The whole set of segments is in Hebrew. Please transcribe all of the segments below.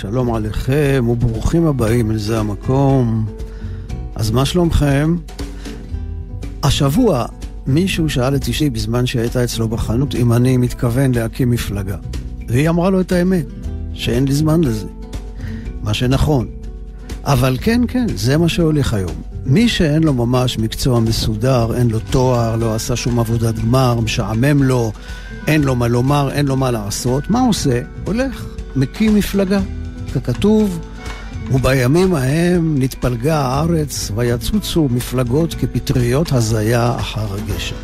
שלום עליכם וברוכים הבאים אל זה המקום. אז מה שלומכם? השבוע מישהו שאל את אשתי בזמן שהייתה אצלו בחנות אם אני מתכוון להקים מפלגה. והיא אמרה לו את האמת, שאין לי זמן לזה. מה שנכון. אבל כן, כן, זה מה שהוליך היום. מי שאין לו ממש מקצוע מסודר, אין לו תואר, לא עשה שום עבודת גמר, משעמם לו, אין לו מה לומר, אין לו מה לעשות, מה עושה? הולך, מקים מפלגה. ככתוב, ובימים ההם נתפלגה הארץ ויצוצו מפלגות כפטריות הזיה אחר הגשם.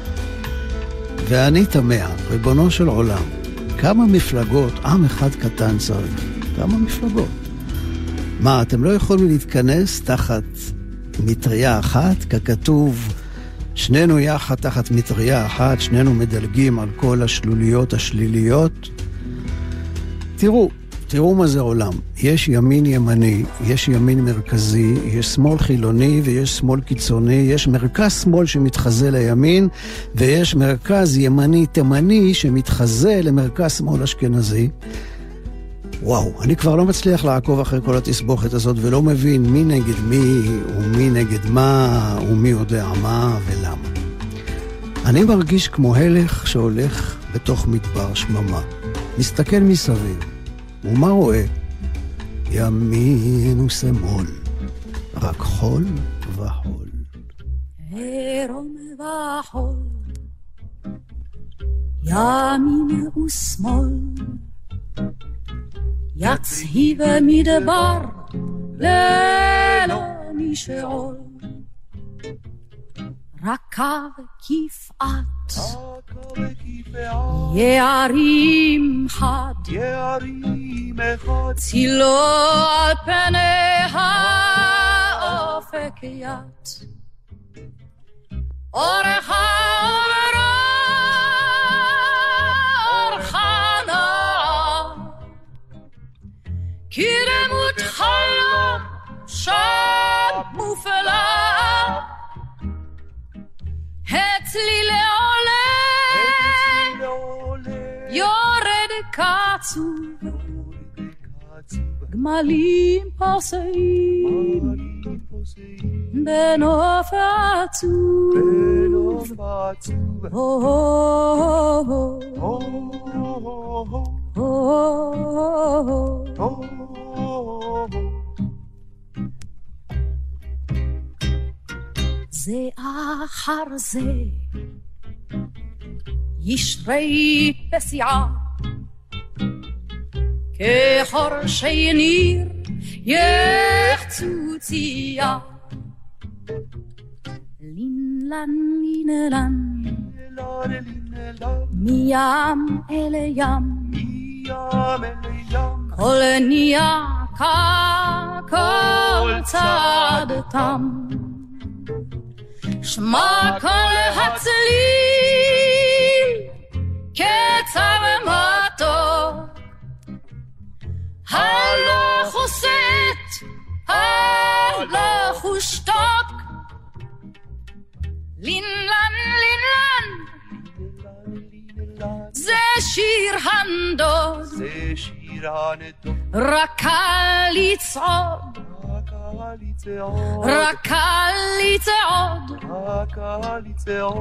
ואני תמה, ריבונו של עולם, כמה מפלגות עם אחד קטן צריך? כמה מפלגות? מה, אתם לא יכולים להתכנס תחת מטריה אחת, ככתוב, שנינו יחד תחת מטריה אחת, שנינו מדלגים על כל השלוליות השליליות? תראו, תראו מה זה עולם. יש ימין ימני, יש ימין מרכזי, יש שמאל חילוני ויש שמאל קיצוני, יש מרכז שמאל שמתחזה לימין, ויש מרכז ימני תימני שמתחזה למרכז שמאל אשכנזי. וואו, אני כבר לא מצליח לעקוב אחרי כל התסבוכת הזאת ולא מבין מי נגד מי ומי נגד מה ומי יודע מה ולמה. אני מרגיש כמו הלך שהולך בתוך מדבר שממה. מסתכל מסביב, ומה רואה? ימין ושמאל, רק חול וחול. ערום וחול, ימין ושמאל. יצהיב מדבר ללא משעול. רקב כפעת, יערים חד, צילו על פני האופק יד. אורך האומרו, אורך הנער, כי דמות חלום שם מופלא. הצלילי עולה, יורד קצוב, גמלים פרסאים, בנוף עצוב. הו-הו-הו, הו-הו-הו. זה אחר זה, ישרי פסיעה, כחורשי ניר יחצו צייה. לינלן לינלן, מים אל ים, כל נהיה ככל צעדתם. שמע כל הצליל, קצר מתוק. הלוך וסת, הלוך ושתוק. לינלן, לינלן, זה שיר הנדוד, רק קל לצעוד. רק קל לצעוד.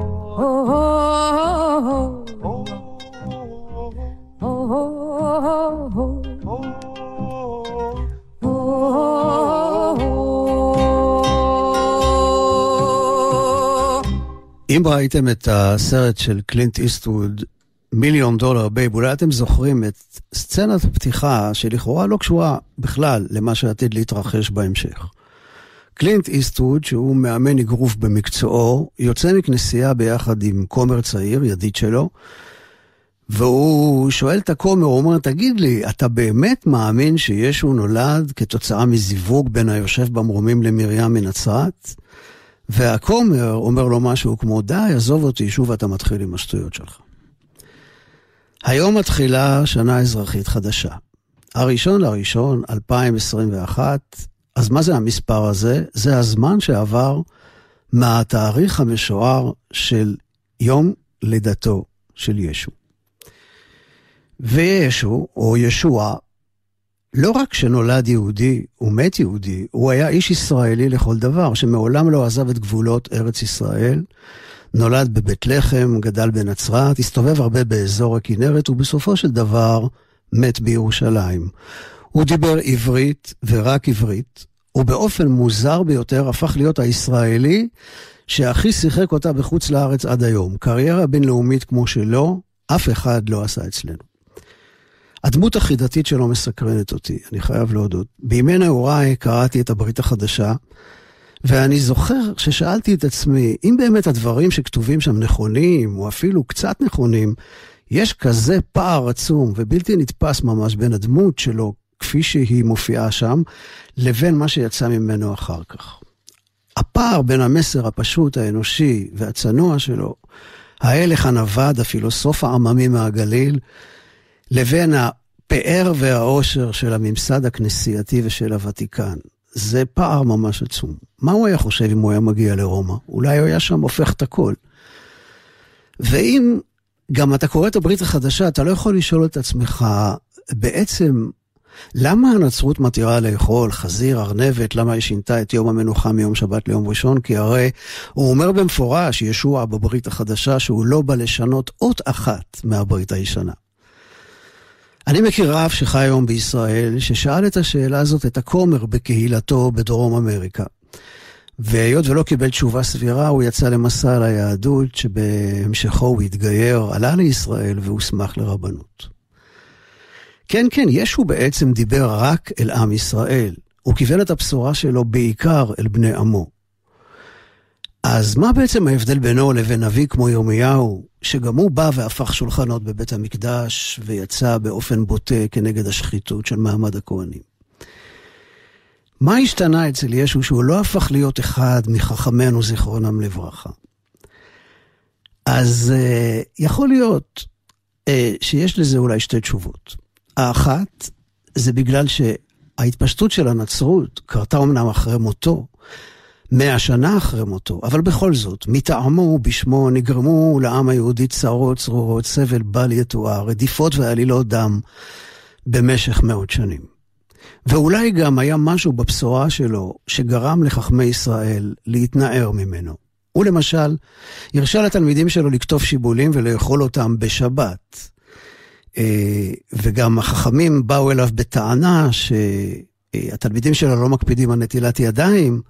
אם ראיתם את הסרט של קלינט איסטווד, מיליון דולר בייב, אולי אתם זוכרים את סצנת הפתיחה שלכאורה לא קשורה בכלל למה שעתיד להתרחש בהמשך. קלינט איסטווד, שהוא מאמן אגרוף במקצועו, יוצא מכנסייה ביחד עם כומר צעיר, ידיד שלו, והוא שואל את הכומר, הוא אומר, תגיד לי, אתה באמת מאמין שישו נולד כתוצאה מזיווג בין היושב במרומים למרים מנצרת? והכומר אומר לו משהו כמו, די, עזוב אותי, שוב אתה מתחיל עם השטויות שלך. היום מתחילה שנה אזרחית חדשה. הראשון לראשון, 2021, אז מה זה המספר הזה? זה הזמן שעבר מהתאריך המשוער של יום לידתו של ישו. וישו, או ישוע, לא רק שנולד יהודי, הוא מת יהודי, הוא היה איש ישראלי לכל דבר, שמעולם לא עזב את גבולות ארץ ישראל. נולד בבית לחם, גדל בנצרת, הסתובב הרבה באזור הכנרת, ובסופו של דבר מת בירושלים. הוא דיבר עברית ורק עברית, ובאופן מוזר ביותר הפך להיות הישראלי שהכי שיחק אותה בחוץ לארץ עד היום. קריירה בינלאומית כמו שלו, אף אחד לא עשה אצלנו. הדמות החידתית שלו מסקרנת אותי, אני חייב להודות. בימי נעוריי קראתי את הברית החדשה, ואני זוכר ששאלתי את עצמי, אם באמת הדברים שכתובים שם נכונים, או אפילו קצת נכונים, יש כזה פער עצום ובלתי נתפס ממש בין הדמות שלו, כפי שהיא מופיעה שם, לבין מה שיצא ממנו אחר כך. הפער בין המסר הפשוט, האנושי והצנוע שלו, ההלך הנווד, הפילוסוף העממי מהגליל, לבין הפאר והעושר של הממסד הכנסייתי ושל הוותיקן. זה פער ממש עצום. מה הוא היה חושב אם הוא היה מגיע לרומא? אולי הוא היה שם הופך את הכל. ואם גם אתה קורא את הברית החדשה, אתה לא יכול לשאול את עצמך, בעצם, למה הנצרות מתירה לאכול חזיר, ארנבת, למה היא שינתה את יום המנוחה מיום שבת ליום ראשון? כי הרי הוא אומר במפורש, ישוע בברית החדשה, שהוא לא בא לשנות אות אחת מהברית הישנה. אני מכיר רב שחי היום בישראל, ששאל את השאלה הזאת את הכומר בקהילתו בדרום אמריקה. והיות ולא קיבל תשובה סבירה, הוא יצא למסע על היהדות, שבהמשכו הוא התגייר, עלה לישראל והוסמך לרבנות. כן, כן, ישו בעצם דיבר רק אל עם ישראל. הוא כיוון את הבשורה שלו בעיקר אל בני עמו. אז מה בעצם ההבדל בינו לבין נביא כמו ירמיהו, שגם הוא בא והפך שולחנות בבית המקדש ויצא באופן בוטה כנגד השחיתות של מעמד הכהנים? מה השתנה אצל ישו שהוא לא הפך להיות אחד מחכמינו זיכרונם לברכה? אז uh, יכול להיות uh, שיש לזה אולי שתי תשובות. האחת, זה בגלל שההתפשטות של הנצרות קרתה אמנם אחרי מותו, מאה שנה אחרי מותו, אבל בכל זאת, מטעמו ובשמו נגרמו לעם היהודי צרות, צרורות, סבל בל יתואר, רדיפות ועלילות דם במשך מאות שנים. ואולי גם היה משהו בבשורה שלו שגרם לחכמי ישראל להתנער ממנו. הוא למשל הרשה לתלמידים שלו לכתוב שיבולים ולאכול אותם בשבת. אה, וגם החכמים באו אליו בטענה שהתלמידים שלו לא מקפידים על נטילת ידיים,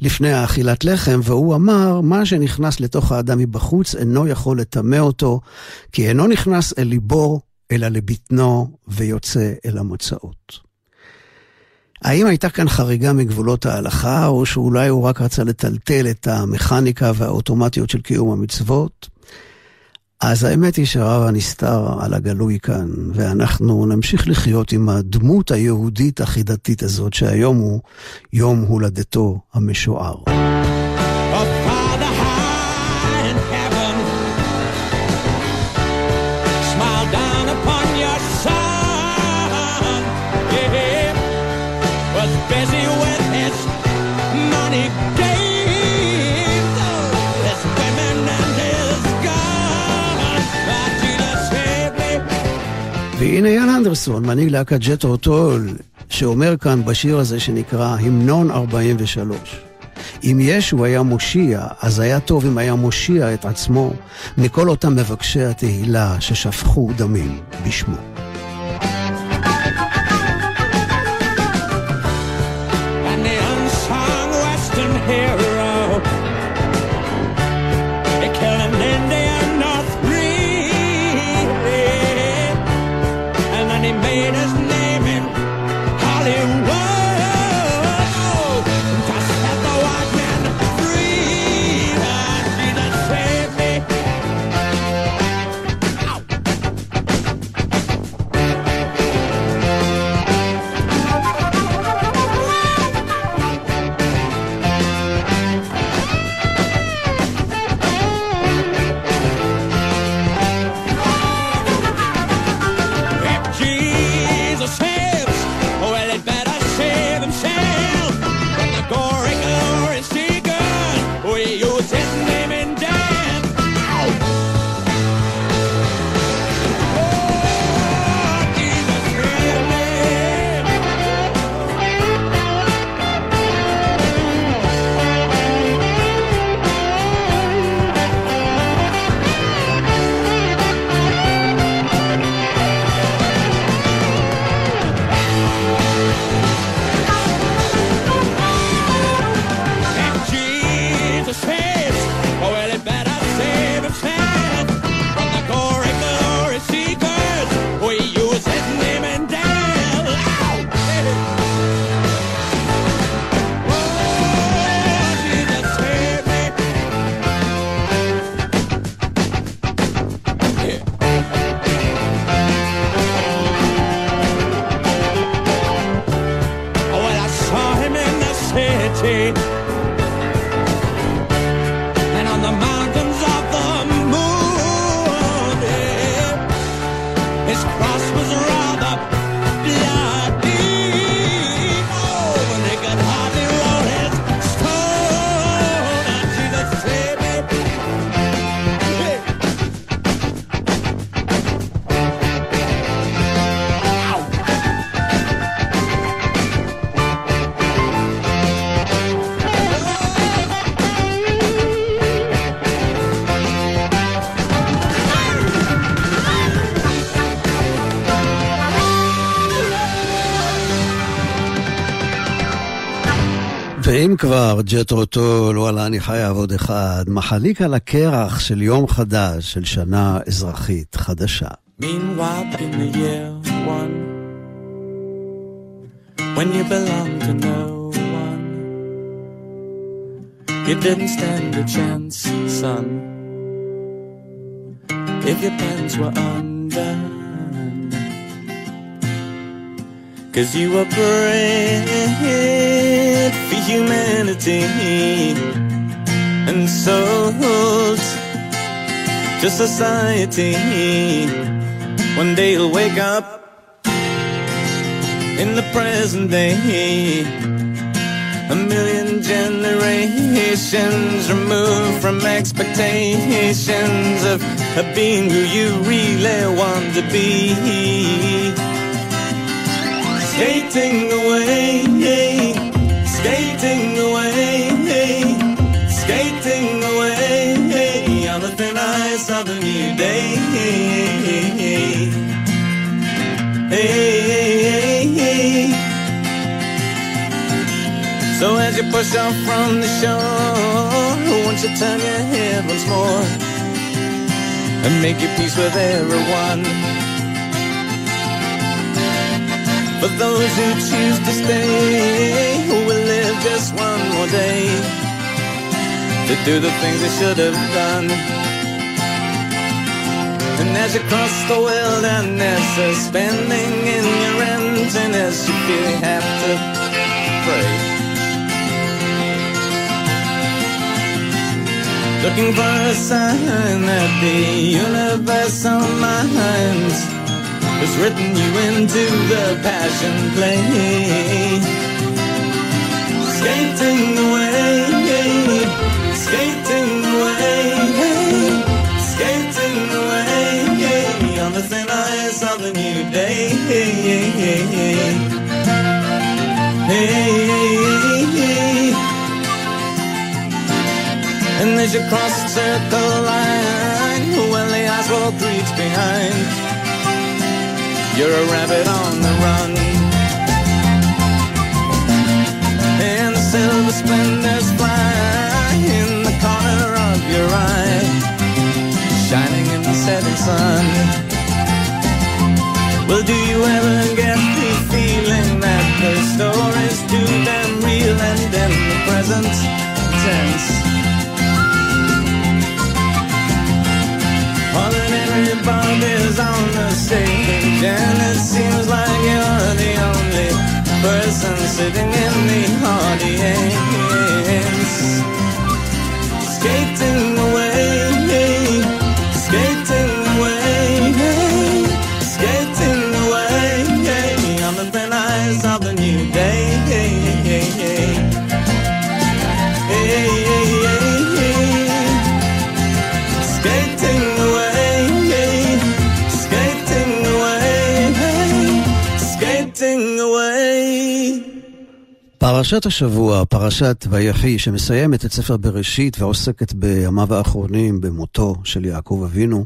לפני האכילת לחם, והוא אמר, מה שנכנס לתוך האדם מבחוץ אינו יכול לטמא אותו, כי אינו נכנס אל ליבו, אלא לבטנו, ויוצא אל המוצאות. האם הייתה כאן חריגה מגבולות ההלכה, או שאולי הוא רק רצה לטלטל את המכניקה והאוטומטיות של קיום המצוות? אז האמת היא שהרב הנסתר על הגלוי כאן, ואנחנו נמשיך לחיות עם הדמות היהודית החידתית הזאת, שהיום הוא יום הולדתו המשוער. והנה יאן אנדרסון, מנהיג להקת ג'ט אורטול, שאומר כאן בשיר הזה שנקרא המנון 43. אם ישו היה מושיע, אז היה טוב אם היה מושיע את עצמו מכל אותם מבקשי התהילה ששפכו דמים בשמו. ואם כבר ג'טרו טול, וואלה, אני חייב עוד אחד, מחליק על הקרח של יום חדש, של שנה אזרחית חדשה. Meanwhile, in the year one, when you belong to no one, you didn't stand a chance, son. If your pants were undone, Cause you were bred for humanity and sold to society. One day you'll wake up in the present day. A million generations removed from expectations of, of being who you really want to be. Skating away, skating away, skating away on the thin ice of a new day. So as you push off from the shore, won't you turn your head once more and make your peace with everyone? For those who choose to stay, who will live just one more day to do the things they should have done. And as you cross the wilderness, suspending in your emptiness, you feel you have to pray. Looking for a sign that the universal mind has written you into the passion play. Skating away, skating away, skating away on the thin ice of a new day. And as you cross the circle line, well, the asphalt creeps behind. You're a rabbit on the run. And the silver splendors fly in the corner of your eye, shining in the setting sun. Well, do you ever get the feeling that the story's too damn real and in the present tense? All that everybody's on the stage, and it seems like you're the only person sitting in the audience. פרשת השבוע, פרשת ויחי, שמסיימת את ספר בראשית ועוסקת בימיו האחרונים במותו של יעקב אבינו,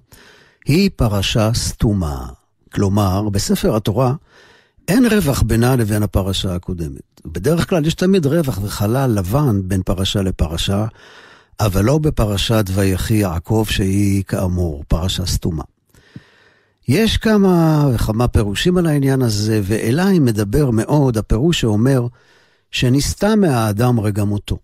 היא פרשה סתומה. כלומר, בספר התורה אין רווח בינה לבין הפרשה הקודמת. בדרך כלל יש תמיד רווח וחלל לבן בין פרשה לפרשה, אבל לא בפרשת ויחי יעקב, שהיא כאמור פרשה סתומה. יש כמה וכמה פירושים על העניין הזה, ואליי מדבר מאוד הפירוש שאומר שנסתה מהאדם רגע מותו.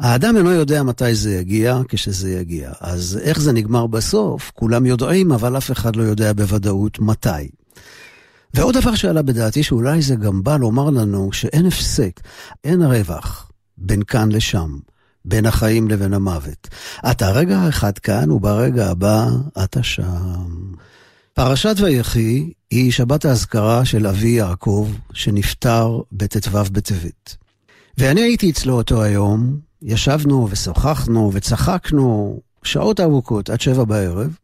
האדם אינו יודע מתי זה יגיע, כשזה יגיע. אז איך זה נגמר בסוף? כולם יודעים, אבל אף אחד לא יודע בוודאות מתי. ועוד דבר שעלה בדעתי, שאולי זה גם בא לומר לנו שאין הפסק, אין רווח בין כאן לשם, בין החיים לבין המוות. אתה רגע אחד כאן, וברגע הבא אתה שם. פרשת ויחי היא שבת האזכרה של אבי יעקב, שנפטר בט"ו בטבת. ואני הייתי אצלו אותו היום, ישבנו ושוחחנו וצחקנו שעות ארוכות עד שבע בערב,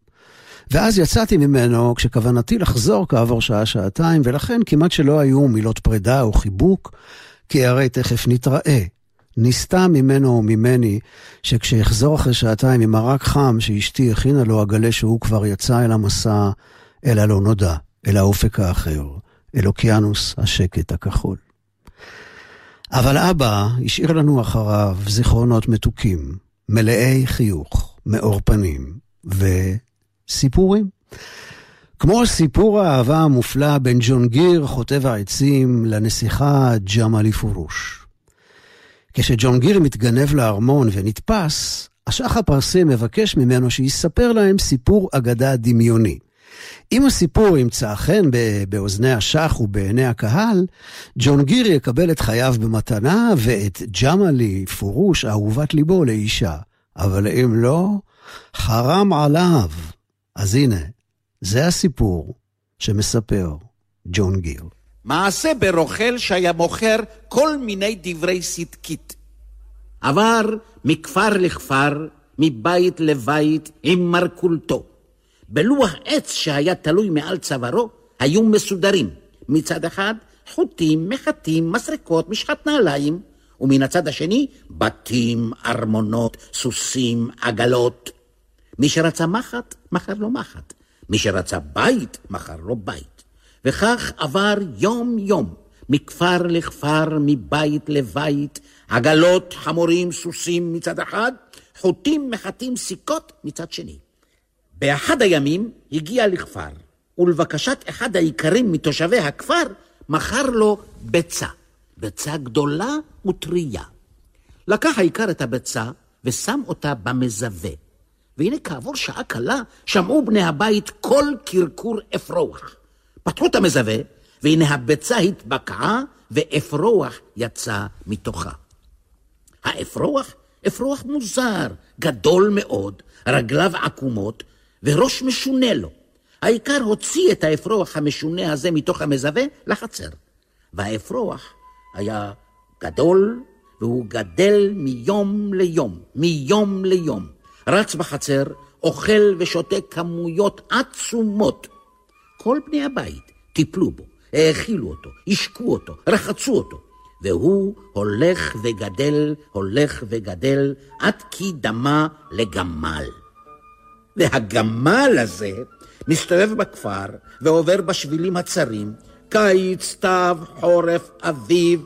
ואז יצאתי ממנו כשכוונתי לחזור כעבור שעה-שעתיים, ולכן כמעט שלא היו מילות פרידה או חיבוק, כי הרי תכף נתראה. נסתה ממנו או ממני שכשיחזור אחרי שעתיים עם מרק חם שאשתי הכינה לו, אגלה שהוא כבר יצא אל המסע, אל הלא נודע, אל האופק האחר, אל אוקיינוס השקט הכחול. אבל אבא השאיר לנו אחריו זיכרונות מתוקים, מלאי חיוך, מאור פנים וסיפורים. כמו סיפור האהבה המופלא בין ג'ון גיר, חוטב העצים, לנסיכה ג'מאלי פורוש. כשג'ון גיר מתגנב לארמון ונתפס, השח הפרסי מבקש ממנו שיספר להם סיפור אגדה דמיוני. אם הסיפור ימצא חן באוזני השח ובעיני הקהל, ג'ון גיר יקבל את חייו במתנה ואת ג'מאלי, פורוש, אהובת ליבו, לאישה. אבל אם לא, חרם עליו. אז הנה, זה הסיפור שמספר ג'ון גיר. מעשה ברוכל שהיה מוכר כל מיני דברי צדקית. עבר מכפר לכפר, מבית לבית, עם מרכולתו. בלוח עץ שהיה תלוי מעל צווארו, היו מסודרים. מצד אחד, חוטים, מחטים, מסרקות, משחת נעליים, ומן הצד השני, בתים, ארמונות, סוסים, עגלות. מי שרצה מחט, מכר לו מחט. מי שרצה בית, מכר לו בית. וכך עבר יום-יום, מכפר לכפר, מבית לבית, עגלות, חמורים, סוסים מצד אחד, חוטים, מחטים, סיכות מצד שני. באחד הימים הגיע לכפר, ולבקשת אחד האיכרים מתושבי הכפר, מכר לו ביצה, ביצה גדולה וטריה. לקח האיכר את הביצה ושם אותה במזווה. והנה כעבור שעה קלה שמעו בני הבית קול קרקור אפרוח. פתחו את המזווה, והנה הביצה התבקעה ואפרוח יצא מתוכה. האפרוח, אפרוח מוזר, גדול מאוד, רגליו עקומות, וראש משונה לו. העיקר הוציא את האפרוח המשונה הזה מתוך המזווה לחצר. והאפרוח היה גדול, והוא גדל מיום ליום, מיום ליום. רץ בחצר, אוכל ושותה כמויות עצומות. כל בני הבית טיפלו בו, האכילו אותו, השקו אותו, רחצו אותו, והוא הולך וגדל, הולך וגדל, עד כי דמה לגמל. והגמל הזה מסתובב בכפר ועובר בשבילים הצרים, קיץ, סתיו, חורף, אביב.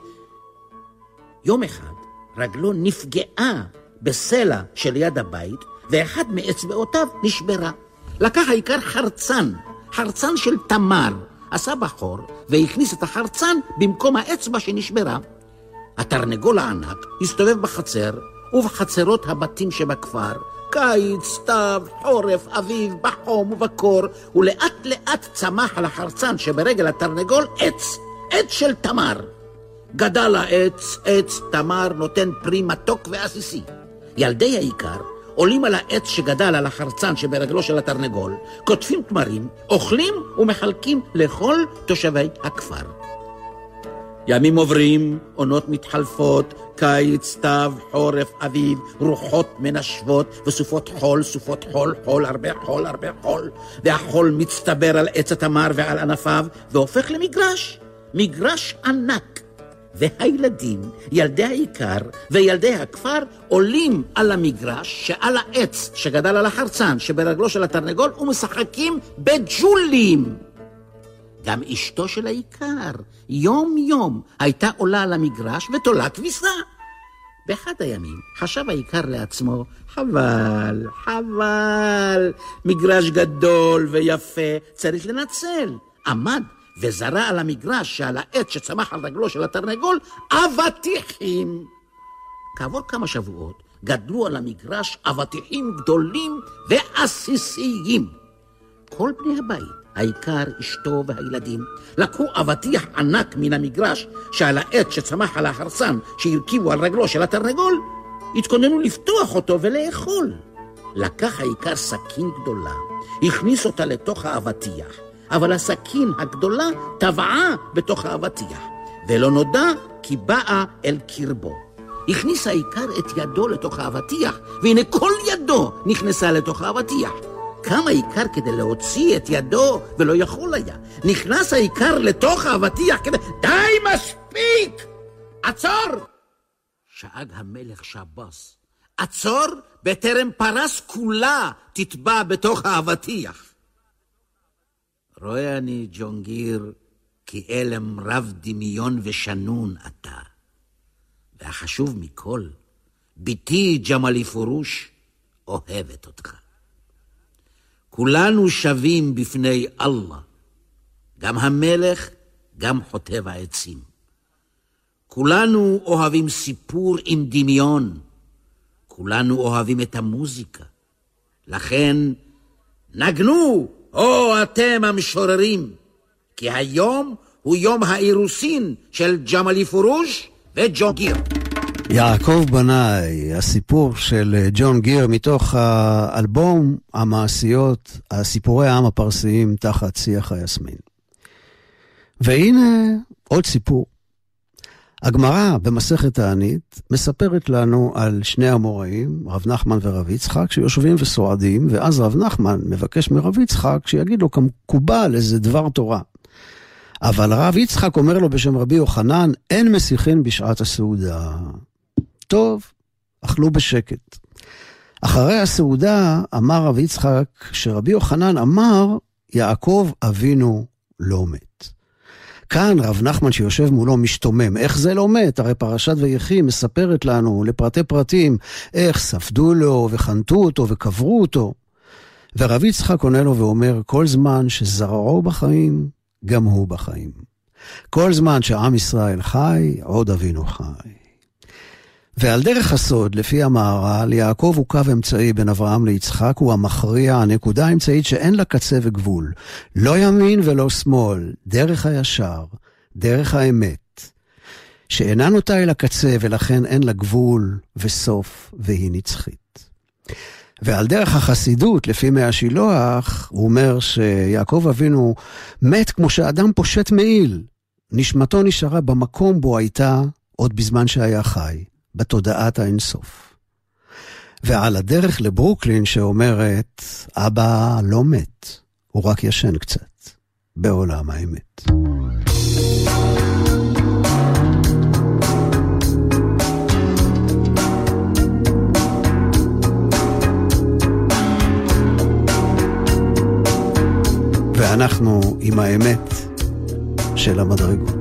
יום אחד רגלו נפגעה בסלע שליד הבית, ואחד מאצבעותיו נשברה. לקח העיקר חרצן, חרצן של תמר, עשה בחור והכניס את החרצן במקום האצבע שנשברה. התרנגול הענק הסתובב בחצר ובחצרות הבתים שבכפר, קיץ, סתיו, חורף, אביב, בחום ובקור, ולאט לאט צמח על החרצן שברגל התרנגול עץ, עץ של תמר. גדל העץ, עץ תמר נותן פרי מתוק ועסיסי. ילדי העיקר עולים על העץ שגדל על החרצן שברגלו של התרנגול, קוטפים תמרים, אוכלים ומחלקים לכל תושבי הכפר. ימים עוברים, עונות מתחלפות, קיץ, סתיו, חורף, אביב, רוחות מנשבות וסופות חול, סופות חול, חול, הרבה חול, הרבה חול, והחול מצטבר על עץ התמר ועל ענפיו, והופך למגרש, מגרש ענק. והילדים, ילדי העיקר וילדי הכפר, עולים על המגרש שעל העץ שגדל על החרצן שברגלו של התרנגול ומשחקים בג'ולים. גם אשתו של העיקר, יום-יום, הייתה עולה על המגרש ותולה כביסה. באחד הימים חשב העיקר לעצמו, חבל, חבל, מגרש גדול ויפה, צריך לנצל. עמד וזרה על המגרש שעל העץ שצמח על רגלו של התרנגול אבטיחים. כעבור כמה שבועות גדלו על המגרש אבטיחים גדולים ועסיסיים. כל בני הבית העיקר אשתו והילדים. לקחו אבטיח ענק מן המגרש שעל העץ שצמח על החרסן שהרכיבו על רגלו של התרנגול, התכוננו לפתוח אותו ולאכול. לקח העיקר סכין גדולה, הכניס אותה לתוך האבטיח, אבל הסכין הגדולה טבעה בתוך האבטיח, ולא נודע כי באה אל קרבו. הכניס העיקר את ידו לתוך האבטיח, והנה כל ידו נכנסה לתוך האבטיח. קם העיקר כדי להוציא את ידו, ולא יכול היה. נכנס העיקר לתוך האבטיח כדי... די, מספיק! עצור! שאג המלך שבס. עצור בטרם פרס כולה תטבע בתוך האבטיח. רואה אני, ג'ונגיר, כי אלם רב דמיון ושנון אתה. והחשוב מכל, בתי ג'מאלי פורוש אוהבת אותך. כולנו שווים בפני אללה, גם המלך, גם חוטב העצים. כולנו אוהבים סיפור עם דמיון, כולנו אוהבים את המוזיקה. לכן, נגנו, או אתם המשוררים, כי היום הוא יום האירוסין של ג'מאלי פורוש וג'ון גיר. יעקב בנאי, הסיפור של אה, ג'ון גיר מתוך האלבום המעשיות, הסיפורי העם הפרסיים תחת שיח היסמין. והנה עוד סיפור. הגמרא במסכת תענית מספרת לנו על שני המוראים, רב נחמן ורב יצחק, שיושבים וסועדים, ואז רב נחמן מבקש מרב יצחק שיגיד לו כמקובל איזה דבר תורה. אבל רב יצחק אומר לו בשם רבי יוחנן, אין מסיחין בשעת הסעודה. טוב, אכלו בשקט. אחרי הסעודה אמר רב יצחק שרבי יוחנן אמר, יעקב אבינו לא מת. כאן רב נחמן שיושב מולו משתומם, איך זה לא מת? הרי פרשת ויחי מספרת לנו לפרטי פרטים איך ספדו לו וחנתו אותו וקברו אותו. ורב יצחק עונה לו ואומר, כל זמן שזרעו בחיים, גם הוא בחיים. כל זמן שעם ישראל חי, עוד אבינו חי. ועל דרך הסוד, לפי המהר"ל, יעקב הוא קו אמצעי בין אברהם ליצחק, הוא המכריע, הנקודה האמצעית שאין לה קצה וגבול. לא ימין ולא שמאל, דרך הישר, דרך האמת, שאינה נוטה אל הקצה ולכן אין לה גבול וסוף והיא נצחית. ועל דרך החסידות, לפי מי השילוח, הוא אומר שיעקב אבינו מת כמו שאדם פושט מעיל. נשמתו נשארה במקום בו הייתה עוד בזמן שהיה חי. בתודעת האינסוף. ועל הדרך לברוקלין שאומרת, אבא לא מת, הוא רק ישן קצת, בעולם האמת. ואנחנו עם האמת של המדרגות.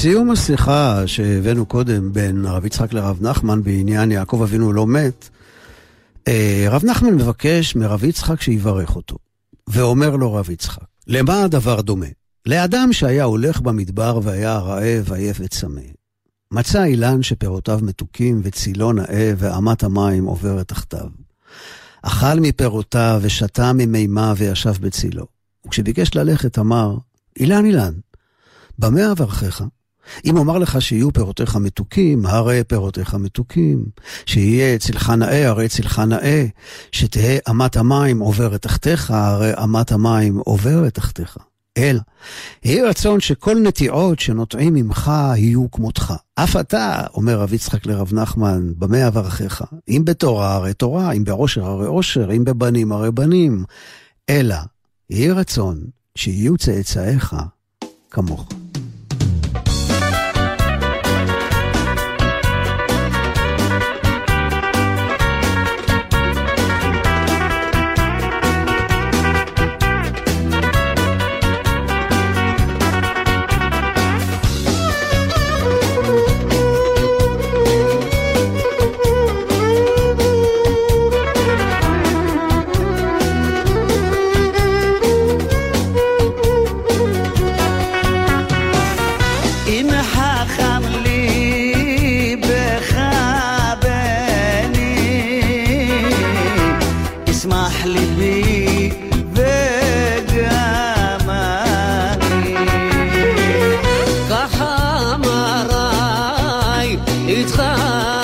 בסיום השיחה שהבאנו קודם בין הרב יצחק לרב נחמן בעניין יעקב אבינו לא מת, אה, רב נחמן מבקש מרב יצחק שיברך אותו, ואומר לו רב יצחק, למה הדבר דומה? לאדם שהיה הולך במדבר והיה רעב, עייף וצמא. מצא אילן שפירותיו מתוקים וצילו נאה ואמת המים עוברת תחתיו. אכל מפירותיו ושתה ממימה וישב בצילו. וכשביקש ללכת אמר, אילן אילן, במה אברכך? אם אומר לך שיהיו פירותיך מתוקים, הרי פירותיך מתוקים. שיהיה צלך נאה, הרי צלך נאה. שתהא אמת המים עוברת תחתיך, הרי אמת המים עוברת תחתיך. אלא, יהי רצון שכל נטיעות שנוטעים ממך יהיו כמותך. אף אתה, אומר רב יצחק לרב נחמן, במה אברכך? אם בתורה הרי תורה, אם בעושר הרי עושר, אם בבנים הרי בנים. אלא, יהי רצון שיהיו צאצאיך כמוך. हाँ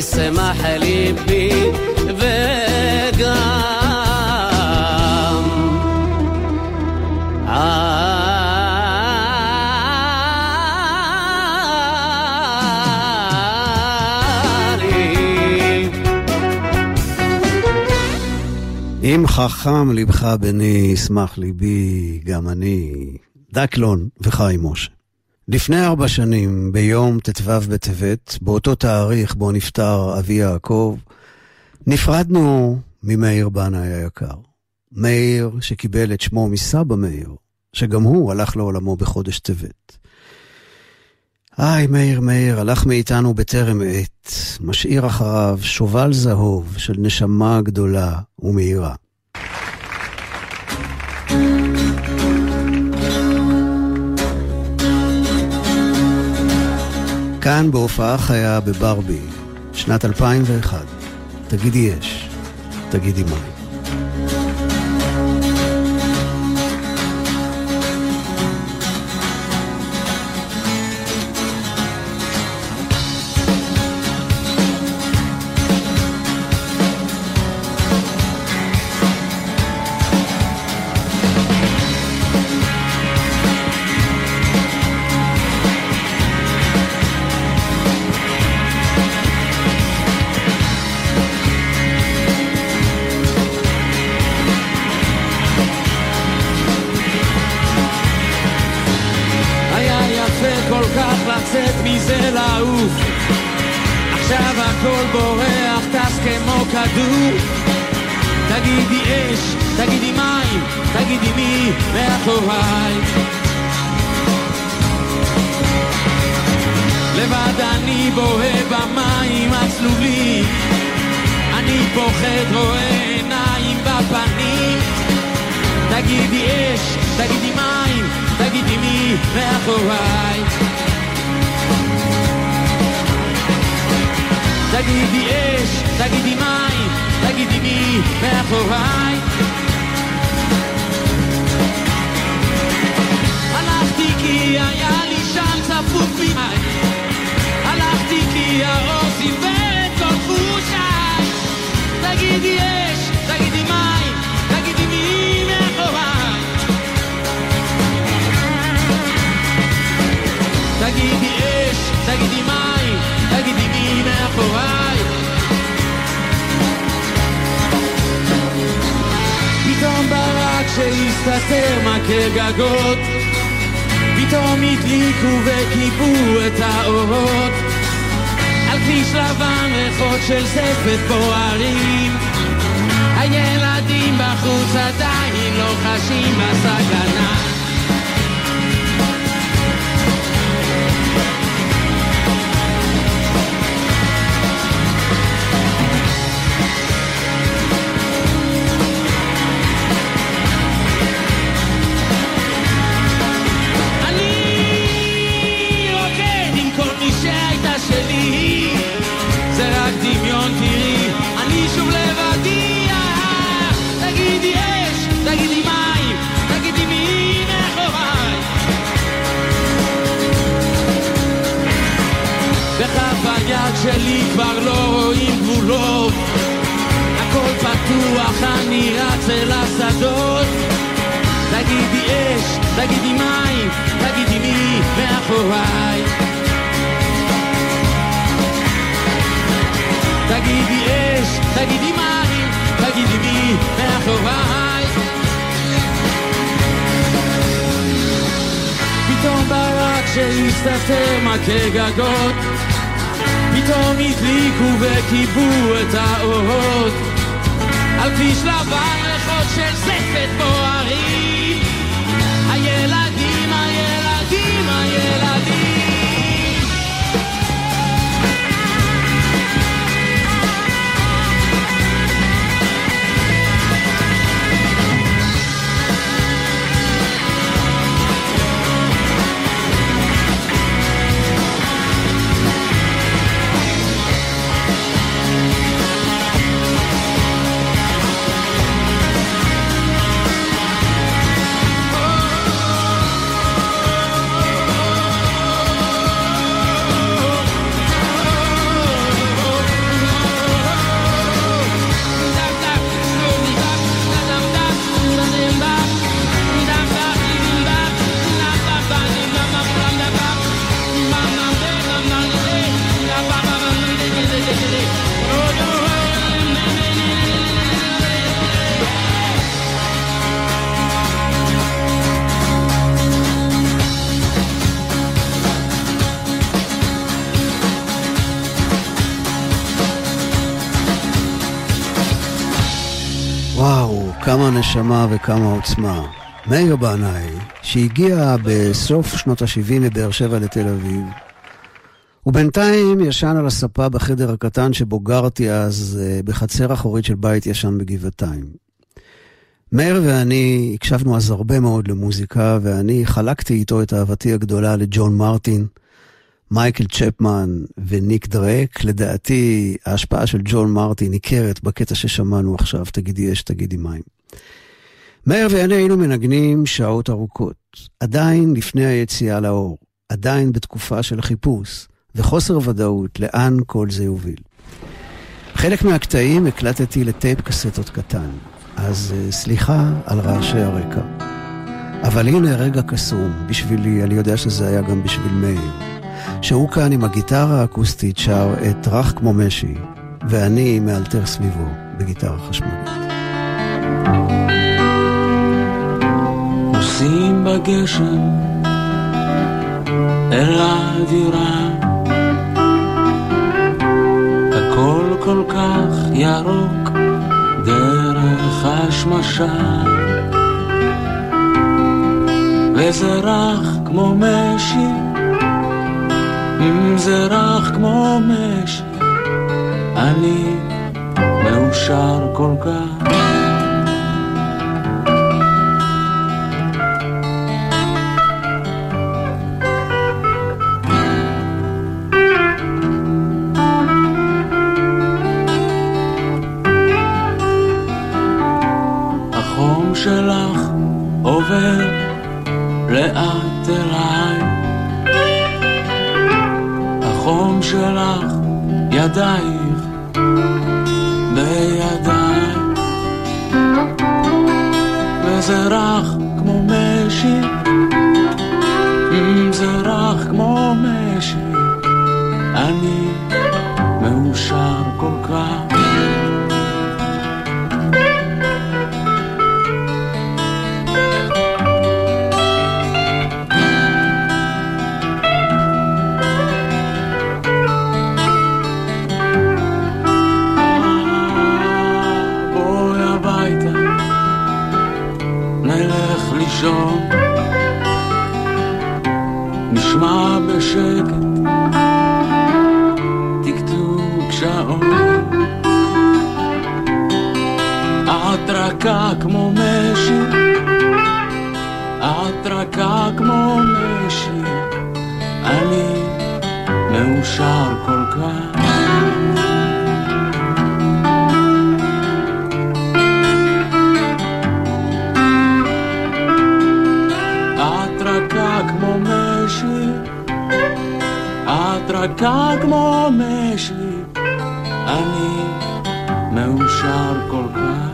ישמח ליבי וגם. אם חכם לבך בני, ישמח ליבי, גם אני. דקלון וחיים משה. לפני ארבע שנים, ביום ט"ו בטבת, באותו תאריך בו נפטר אבי יעקב, נפרדנו ממאיר בנאי היקר. מאיר שקיבל את שמו מסבא מאיר, שגם הוא הלך לעולמו בחודש טבת. היי, מאיר, מאיר, הלך מאיתנו בטרם עת, משאיר אחריו שובל זהוב של נשמה גדולה ומהירה. כאן בהופעה חיה בברבי, שנת 2001. תגידי יש, תגידי מה. הכל בורח, טס כמו כדור. תגידי אש, תגידי מים, תגידי מי מאחוריי. לבד אני בוהה במים הצלולים. אני פוחד, רואה עיניים בפנים. תגידי אש, תגידי מים, תגידי מי מאחוריי. תגידי אש, תגידי מים, תגידי מי מאחוריי. הלכתי כי היה לי שם צפוף ממים. הלכתי כי האור סיבר את כל חושיי. תגידי אש, תגידי מים, תגידי מי מאחוריי. תגידי אש, תגידי מים, תגידי מאחוריי. פתאום ברק שהסתתר מכה גגות, פתאום הדליקו וכיבו את האורות. על כביש לבן ריחות של זפת בוערים. הילדים בחוץ עדיין לא חשים בסכנה. שלי כבר לא רואים גבולות. הכל פתוח, אני רץ אל השדות. תגידי אש, תגידי מים, תגידי מי מאחוריי. תגידי אש, תגידי מים, תגידי מי מאחוריי. פתאום ברק שהסתתר מכה גגות פתאום הדליקו וכיבו את האורות על כביש לבן ריחות של זפת בוערים נשמה וכמה עוצמה. מאיר בנאי, שהגיע בסוף שנות ה-70 מבאר שבע לתל אביב, ובינתיים ישן על הספה בחדר הקטן שבו גרתי אז אה, בחצר אחורית של בית ישן בגבעתיים. מאיר ואני הקשבנו אז הרבה מאוד למוזיקה, ואני חלקתי איתו את אהבתי הגדולה לג'ון מרטין, מייקל צ'פמן וניק דרק. לדעתי, ההשפעה של ג'ון מרטין ניכרת בקטע ששמענו עכשיו, תגידי אש, תגידי מים. מאיר ואני היינו מנגנים שעות ארוכות, עדיין לפני היציאה לאור, עדיין בתקופה של חיפוש וחוסר ודאות לאן כל זה יוביל. חלק מהקטעים הקלטתי לטייפ קסטות קטן, אז uh, סליחה על רעשי הרקע. אבל הנה רגע קסום בשבילי, אני יודע שזה היה גם בשביל מאיר, שהוא כאן עם הגיטרה האקוסטית שר את רך כמו משי, ואני מאלתר סביבו בגיטרה חשמלית. נוסעים בגשם אל הדירה הכל כל כך ירוק דרך השמשה. וזה רך כמו משי אם זה רך כמו משי אני מאושר כל כך רכה כמו משי, אני מאושר כל כך.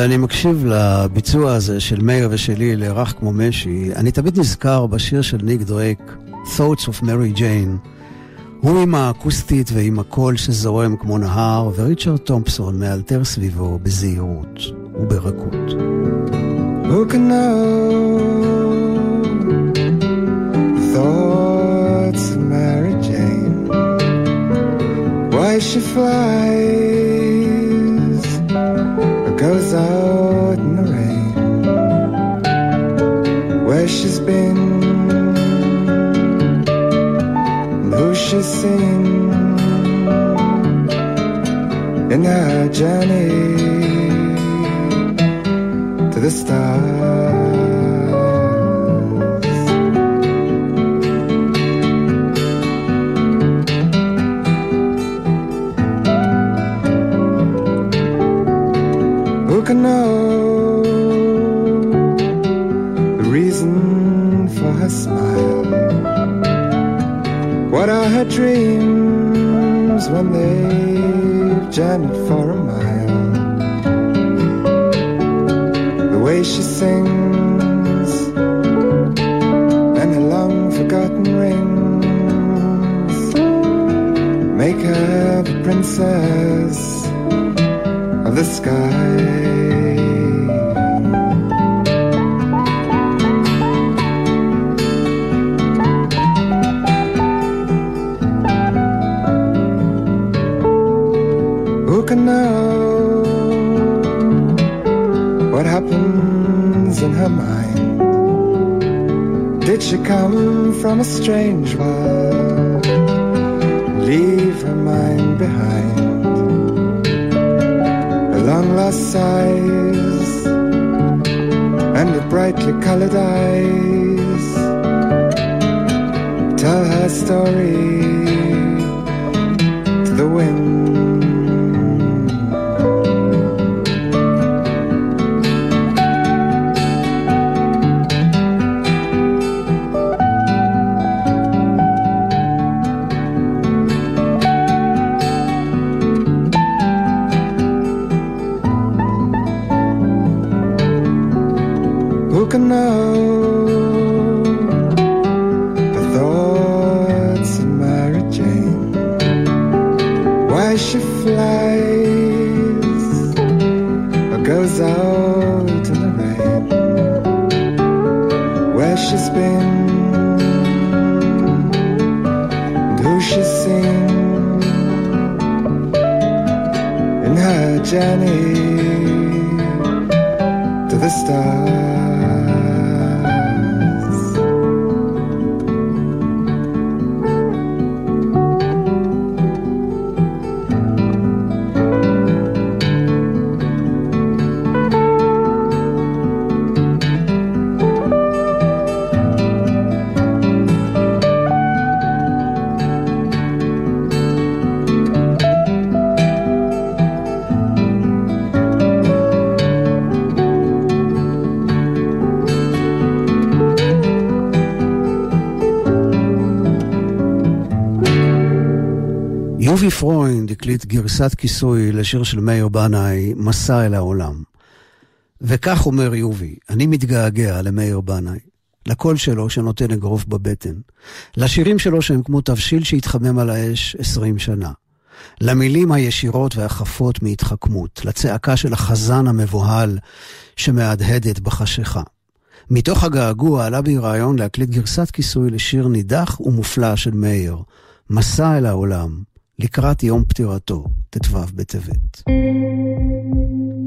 וכשאני מקשיב לביצוע הזה של מאיר ושלי לרך כמו משי, אני תמיד נזכר בשיר של ניק דרייק, Thoughts of Mary Jane. הוא עם האקוסטית ועם הקול שזורם כמו נהר, וריצ'רד תומפסון מאלתר סביבו בזהירות וברכות. Mary Jane? Why she flies goes out in the rain? Where she's been and who she's seen in her journey to the stars. Know the reason for her smile? What are her dreams when they've journeyed for a mile? the way she sings and her long forgotten rings make her the princess of the sky. Know what happens in her mind? Did she come from a strange world? Leave her mind behind. Her long lost sighs and her brightly colored eyes tell her story to the wind. Goes out in the rain? Where she's been and who she's seen in her journey to the stars. הקליט גרסת כיסוי לשיר של מאיר בנאי, מסע אל העולם. וכך אומר יובי, אני מתגעגע למאיר בנאי, לקול שלו שנותן אגרוף בבטן, לשירים שלו שהם כמו תבשיל שהתחמם על האש עשרים שנה, למילים הישירות והחפות מהתחכמות, לצעקה של החזן המבוהל שמהדהדת בחשיכה. מתוך הגעגוע עלה בי רעיון להקליט גרסת כיסוי לשיר נידח ומופלא של מאיר, מסע אל העולם, לקראת יום פטירתו, ט"ו בטבת.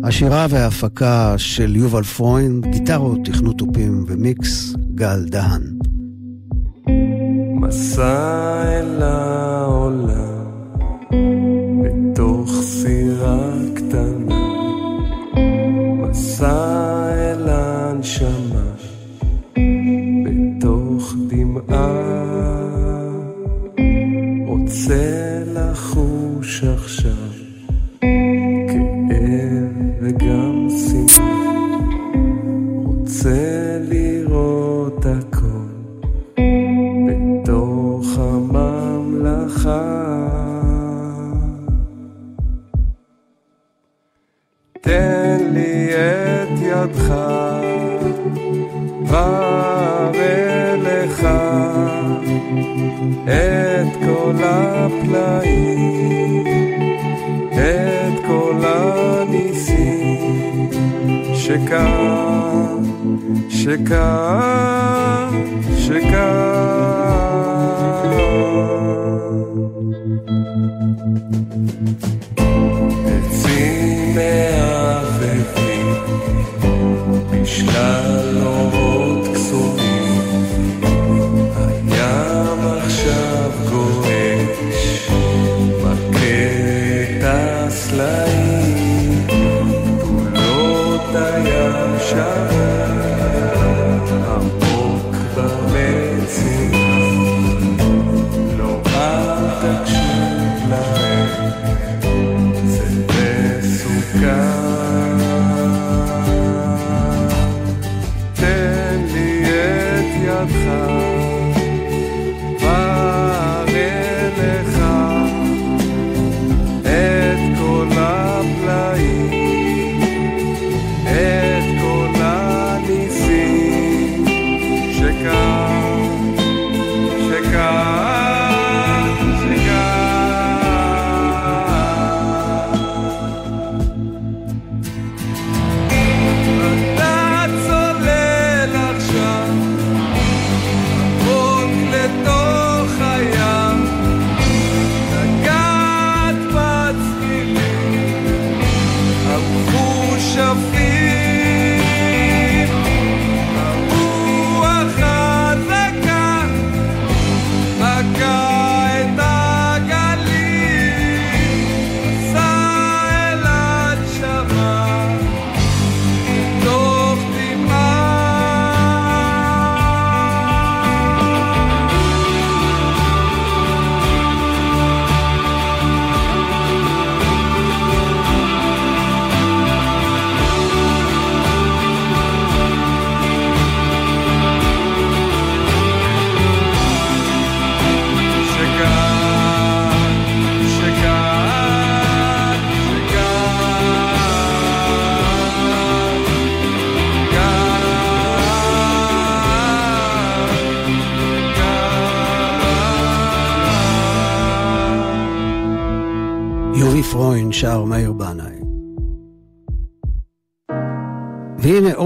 השירה וההפקה של יובל פרוינד, גיטרות, תכנות תופים ומיקס, גל דהן. מסע אל העולם בתוך סירה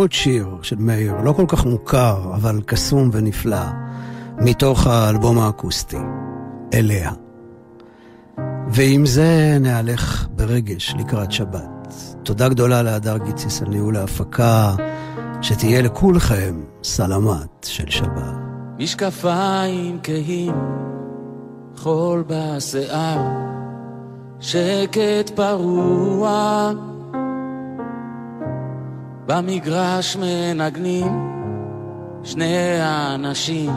עוד שיר של מאיר, לא כל כך מוכר, אבל קסום ונפלא, מתוך האלבום האקוסטי, אליה. ועם זה נהלך ברגש לקראת שבת. תודה גדולה להדר גיציס על ניהול ההפקה, שתהיה לכולכם סלמת של שבת. משקפיים כהים, חול בשיער, שקט פרוע. במגרש מנגנים שני האנשים,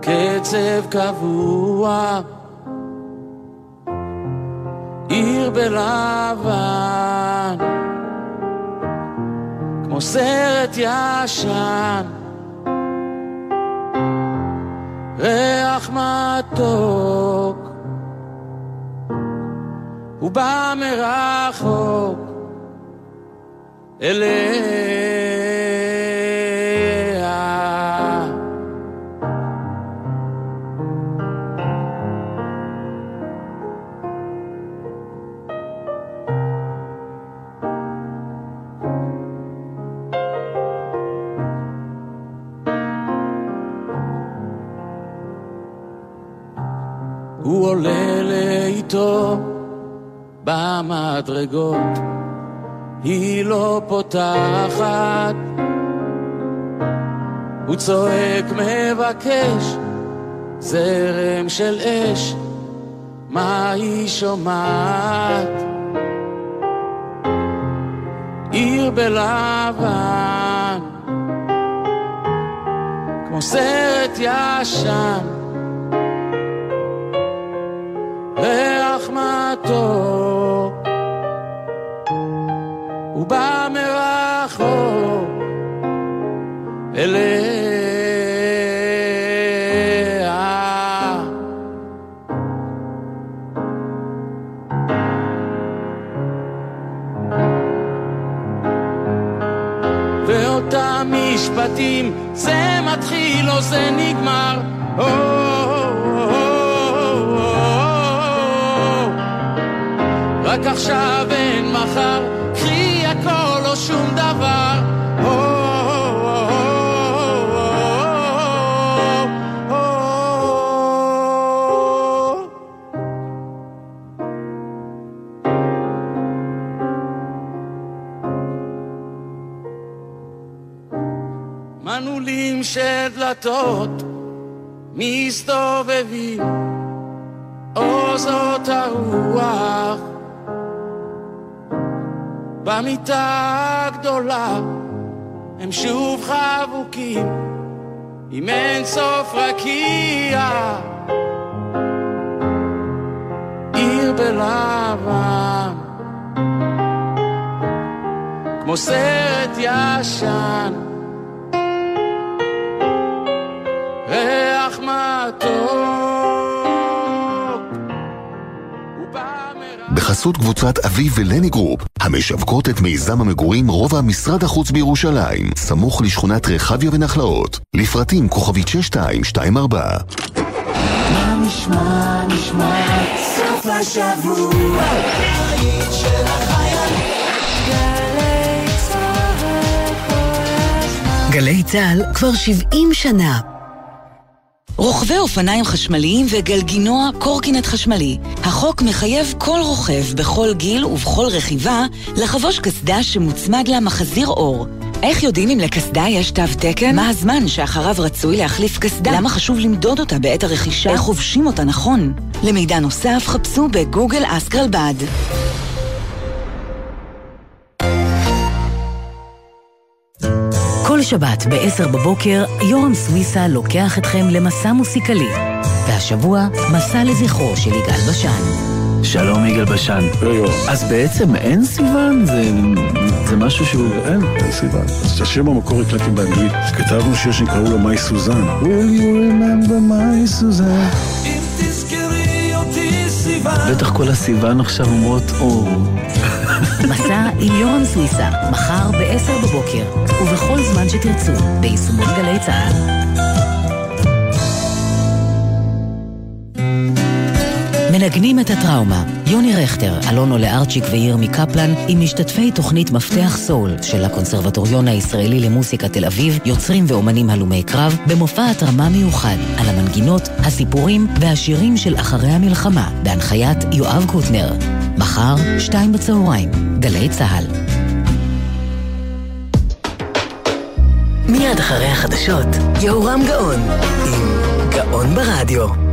קצב קבוע. עיר בלבן, כמו סרט ישן. ריח מתוק, הוא בא מרחוק אליה. הוא עולה לאיתו במדרגות, היא לא פותחת. הוא צועק מבקש, זרם של אש, מה היא שומעת? עיר בלבן, כמו סרט ישן, ריח מתוק, אליה. ואותם משפטים, זה מתחיל או זה נגמר. או, או, או. רק עכשיו אין מחר, של דלתות מסתובבים, עוזות הרוח במיטה הגדולה. הם שוב חבוקים עם אין סוף רקיע. עיר בלבן כמו סרט ישן ריח מתוק בחסות קבוצת אביב ולני גרופ, המשווקות את מיזם המגורים רובע משרד החוץ בירושלים, סמוך לשכונת רחביה ונחלאות. לפרטים כוכבית 6224. מה נשמע, נשמע, סוף השבוע, היית של החיילים. גלי צהר כל הזמן. גלי צה"ל כבר 70 שנה. רוכבי אופניים חשמליים וגלגינוע קורקינט חשמלי. החוק מחייב כל רוכב בכל גיל ובכל רכיבה לחבוש קסדה שמוצמד לה מחזיר אור. איך יודעים אם לקסדה יש תו תקן? מה הזמן שאחריו רצוי להחליף קסדה? למה חשוב למדוד אותה בעת הרכישה? איך חובשים אותה נכון? למידע נוסף חפשו בגוגל אסקרלבד. שבת ב-10 בבוקר, יורם סוויסה לוקח אתכם למסע מוסיקלי. והשבוע, מסע לזכרו של יגאל בשן. שלום יגאל בשן. אז בעצם אין סיוון? זה, זה משהו שהוא... אין, אין סיבה. אז את השם במקור הקלטתי באנגלית. כתבנו שיר שנקראו לו מאי סוזן. Will you remember מאי סוזן? אם תזכרי אותי סיוון. בטח כל הסיוון עכשיו אומרות, או... מסע עם יורם סוויסה, מחר ב-10 בבוקר, ובכל זמן שתרצו, ביישומון גלי צה"ל. מנגנים את הטראומה, יוני רכטר, אלונו לארצ'יק וירמי קפלן, עם משתתפי תוכנית מפתח סול של הקונסרבטוריון הישראלי למוסיקה תל אביב, יוצרים ואומנים הלומי קרב, במופע התרמה מיוחד על המנגינות, הסיפורים והשירים של אחרי המלחמה, בהנחיית יואב קוטנר. מחר, שתיים בצהריים, גלי צה"ל. מיד אחרי החדשות, יהורם גאון, עם גאון ברדיו.